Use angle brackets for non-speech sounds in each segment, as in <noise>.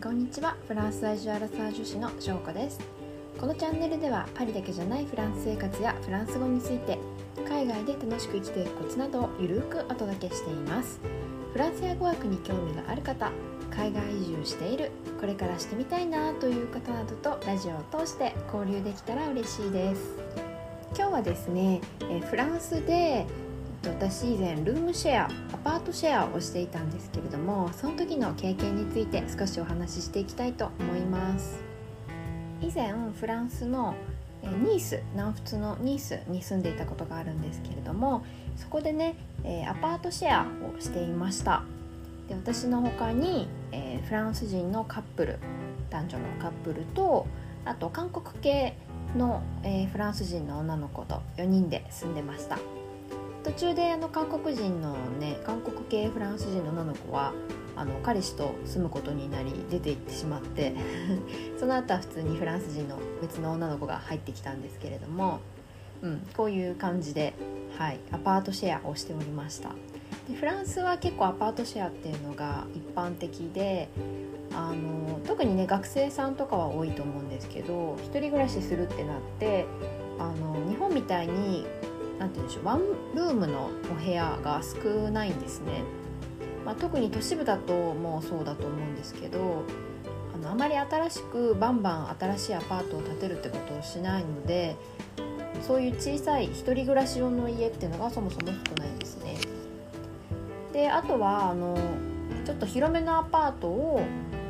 こんにちは。フランス在住アラサー女子のしょうこです。このチャンネルではパリだけじゃないフランス生活やフランス語について海外で楽しく生きていくコツなどをゆるくお届けしています。フランスや語学に興味がある方海外移住しているこれからしてみたいなという方などとラジオを通して交流できたら嬉しいです。今日はですねえフランスで私以前ルームシェアアパートシェアをしていたんですけれどもその時の経験について少しお話ししていきたいと思います。以前フランスのニース南仏のニースに住んでいたことがあるんですけれどもそこでねアパートシェアをしていました。で私の他にフランス人のカップル男女のカップルとあと韓国系のフランス人の女の子と4人で住んでました。途中であの韓国人のね韓国系フランス人の女の子はあの彼氏と住むことになり出て行ってしまって <laughs> その後は普通にフランス人の別の女の子が入ってきたんですけれども、うん、こういう感じで、はい、アパートシェアをしておりました。でフランスは結構アパートシェアっていうのが一般的であの特にね学生さんとかは多いと思うんですけど1人暮らしするってなってあの日本みたいに何て言うんでしょうワンルームのお部屋が少ないんですね、まあ、特に都市部だともうそうだと思うんですけどあのあまり新しくバンバン新しいアパートを建てるってことをしないのでそういう小さい一人暮らし用の家っていうのがそもそも少ないんですね。であとはあのちょっと広めのアパートを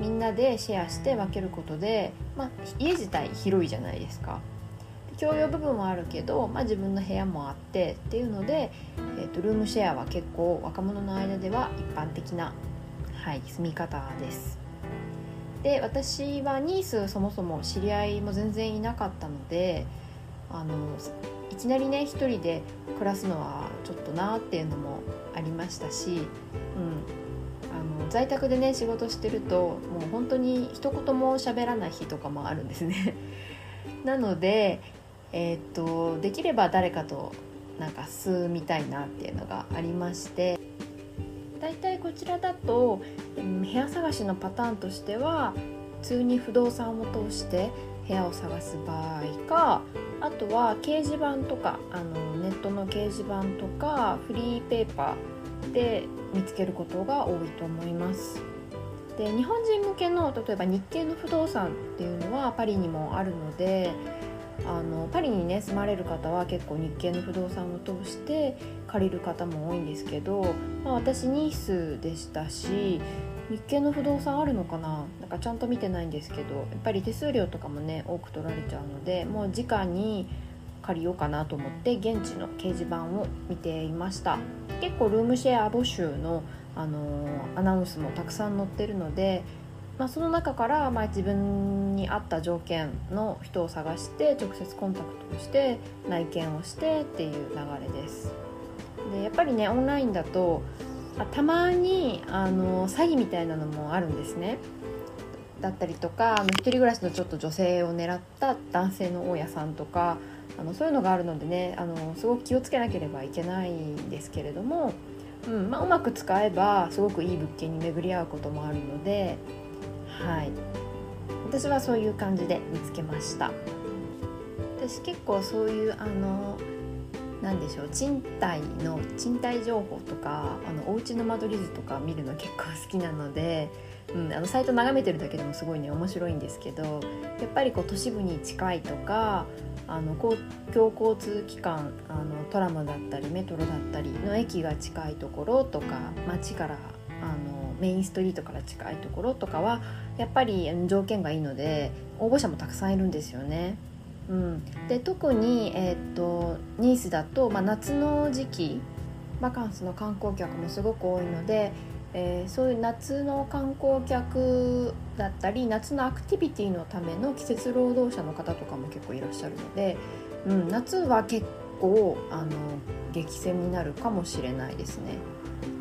みんなでシェアして分けることで、まあ、家自体広いじゃないですか。共用部分はあるけど、まあ、自分の部屋もあってっていうので、えーと、ルームシェアは結構若者の間では一般的な、はい、住み方です。で私はニースそもそも知り合いも全然いなかったのであのいきなりね一人で暮らすのはちょっとなっていうのもありましたし、うん、あの在宅でね仕事してるともう本当に一言も喋らない日とかもあるんですね。<laughs> なのでえー、っとできれば誰かとなんか住みたいなっていうのがありましてだいたいこちらだと、うん、部屋探しのパターンとしては普通に不動産を通して部屋を探す場合かあとは掲示板とかあのネットの掲示板とかフリーペーパーで見つけることが多いと思います。で日本人向けの例えば日系の不動産っていうのはパリにもあるのであのパリにね住まれる方は結構日系の不動産を通して借りる方も多いんですけど、まあ、私ニースでしたし日系の不動産あるのかな？なんかちゃんと見てないんですけどやっぱり手数料とかもね多く取られちゃうのでもう直に借りようかなと思って現地の掲示板を見ていました。結構ルームシェア募集の、あのー、アナウンスもたくさん載ってるのでまあ、その中から、まあ、自分に合った条件の人を探して直接コンタクトをして内見をしてっていう流れです。でやっぱりねオンラインだとたまにあの詐欺みたいなのもあるんですね。だったりとかあの一人暮らしのちょっと女性を狙った男性の大家さんとかあのそういうのがあるのでねあのすごく気をつけなければいけないんですけれども、うんまあ、うまく使えばすごくいい物件に巡り合うこともあるのではい。私はそういう感じで見つけました。私結構そういうあの何でしょう賃貸の賃貸情報とかあのお家の間取り図とか見るの結構好きなので、うん、あのサイト眺めてるだけでもすごいね面白いんですけどやっぱりこう都市部に近いとかあの公共交通機関あのトラムだったりメトロだったりの駅が近いところとか街からあのメインストリートから近いところとかはやっぱり条件がいいので応募者もたくさんいるんですよね。うん、で特に、えー、っとニースだと、まあ、夏の時期バカンスの観光客もすごく多いので、えー、そういう夏の観光客だったり夏のアクティビティのための季節労働者の方とかも結構いらっしゃるので、うん、夏は結構あの激戦になるかもしれないですね。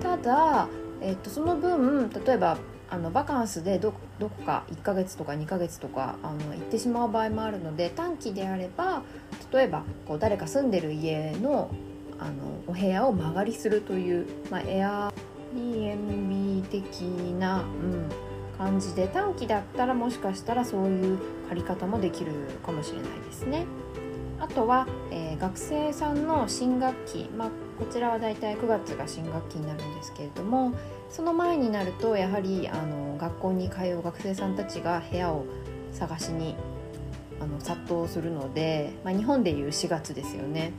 ただえっと、その分例えばあのバカンスでどどこか1ヶ月とか2ヶ月とかあの行ってしまう場合もあるので短期であれば例えばこう誰か住んでる家のあのお部屋を間借りするという、まあ、エア BNB 的な、うん、感じで短期だったらもしかしたらそういう借り方もできるかもしれないですね。あとは、えー、学生さんの新学期、まあ、こちらはだいたい9月が新学期になるんですけれどもその前になるとやはりあの学校に通う学生さんたちが部屋を探しにあの殺到するので、まあ、日本でいう4月ですよね、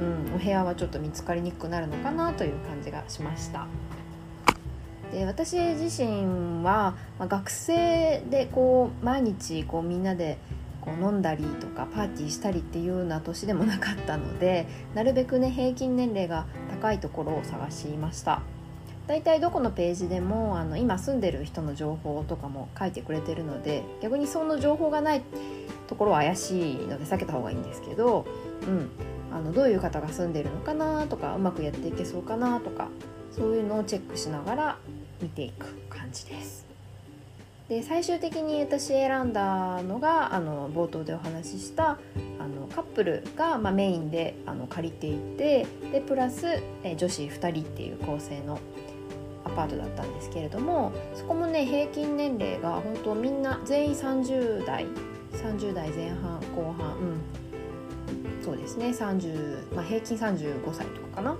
うん、お部屋はちょっと見つかりにくくなるのかなという感じがしました。で私自身は、まあ、学生でこう毎日こうみんなでこう飲んだりとかパーティーしたりっていうような年でもなかったのでなるべくね平均年齢が高いところを探しました。だいたいどこのページでもあの今住んでる人の情報とかも書いてくれてるので逆にその情報がないところは怪しいので避けた方がいいんですけど、うん、あのどういう方が住んでるのかなとかうまくやっていけそうかなとかそういうのをチェックしながら見ていく感じです。で最終的に私選んだのがあの冒頭でお話ししたあのカップルが、まあ、メインであの借りていてでプラスえ女子2人っていう構成のアパートだったんですけれどもそこもね平均年齢が本当みんな全員30代30代前半後半うんそうですね30、まあ、平均35歳とかかな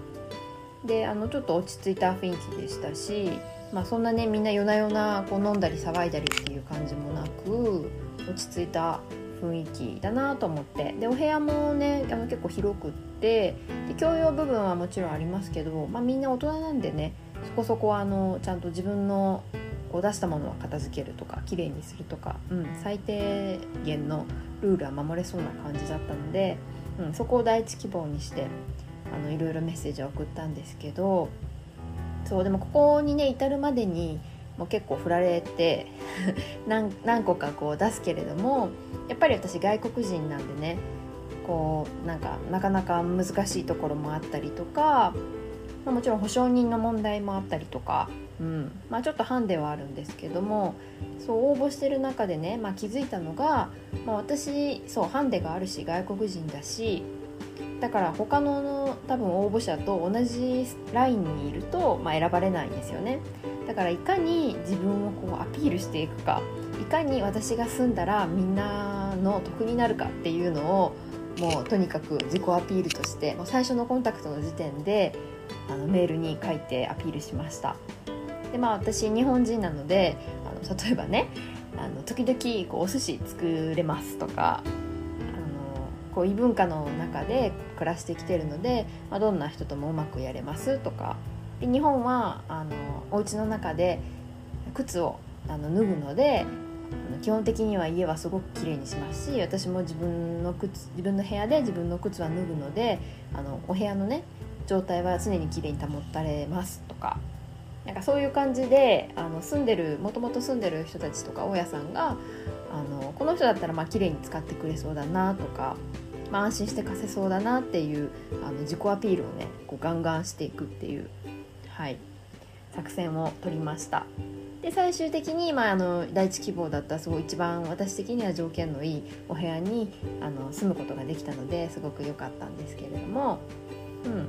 であのちょっと落ち着いた雰囲気でしたしまあ、そんなねみんな夜な夜なこう飲んだり騒いだりっていう感じもなく落ち着いた雰囲気だなと思って。でお部屋もねあの結構広くってで共用部分はもちろんありますけど、まあ、みんな大人なんでねそこそこあのちゃんと自分のこう出したものは片付けるとか綺麗にするとか、うん、最低限のルールは守れそうな感じだったので、うん、そこを第一希望にしてあのいろいろメッセージを送ったんですけどそうでもここにね至るまでにもう結構振られて <laughs> 何何個かこう出すけれどもやっぱり私外国人なんでねこうなんかなかなか難しいところもあったりとか、まあ、もちろん保証人の問題もあったりとか、うんまあ、ちょっとハンデはあるんですけどもそう応募してる中でね、まあ、気づいたのが、まあ、私そうハンデがあるし外国人だしだから他の多分応募者と同じラインにいると、まあ、選ばれないんですよね。だからいかに自分をこうアピールしていくかいかに私が住んだらみんなの得になるかっていうのをもうとにかく自己アピールとしてもう最初のコンタクトの時点であのメールに書いてアピールしました。でまあ私日本人なのであの例えばねあの時々こうお寿司作れますとかこう異文化の中で暮らしてきてるので、まあ、どんな人ともうまくやれますとか。で日本はあのお家の中で靴をあの脱ぐので基本的には家はすごく綺麗にしますし私も自分の靴自分の部屋で自分の靴は脱ぐのであのお部屋のね状態は常に綺麗に保たれますとか。なんかそういう感じであの住んでるもともと住んでる人たちとか大家さんがあのこの人だったらまあ綺麗に使ってくれそうだなとか、まあ、安心して貸せそうだなっていうあの自己アピールをねこうガンガンしていくっていう、はい、作戦を取りました。で最終的に、まあ、あの第一希望だったすごい一番私的には条件のいいお部屋にあの住むことができたのですごく良かったんですけれども、うん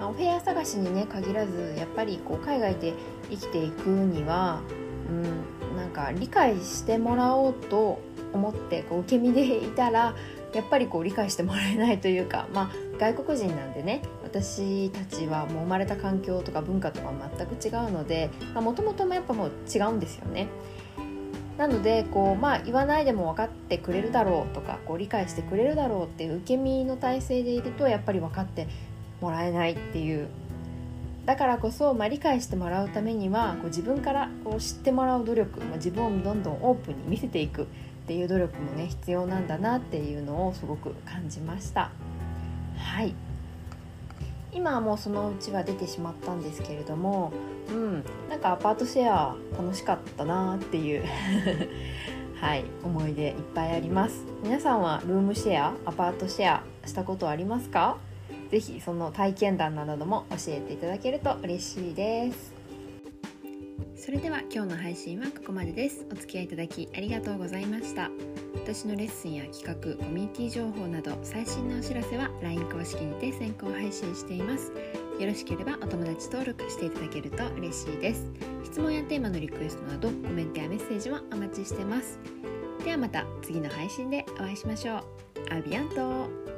まあ、お部屋探しにね限らずやっぱりこう海外で生きていくには、うん、なんか理解してもらおうと思ってこう受け身でいたらやっぱりこう理解してもらえないというか、まあ、外国人なんでね私たちはもう生まれた環境とか文化とか全く違うのでもともともやっぱもう違うんですよね。なのでこう、まあ、言わないでも分かってくれるだろうとかこう理解してくれるだろうっていう受け身の体制でいるとやっぱり分かってもらえないっていう。だからこそ、まあ、理解してもらうためにはこう自分からこう知ってもらう努力、まあ、自分をどんどんオープンに見せていくっていう努力もね必要なんだなっていうのをすごく感じました。はい。今はもうそのうちは出てしまったんですけれどもうんなんかアパートシェア楽しかったなっていう <laughs> はい思い出いっぱいあります。皆さんはルームシェアアパートシェアしたことありますか？ぜひその体験談なども教えていただけると嬉しいです。それでは今日の配信はここまでです。お付き合いいただきありがとうございました。私のレッスンや企画コミュニティ情報など最新のお知らせは LINE 公式にて先行配信しています。よろしければお友達登録していただけると嬉しいです。質問やテーマのリクエストなどコメントやメッセージもお待ちしてます。ではまた次の配信でお会いしましょう。アビアント。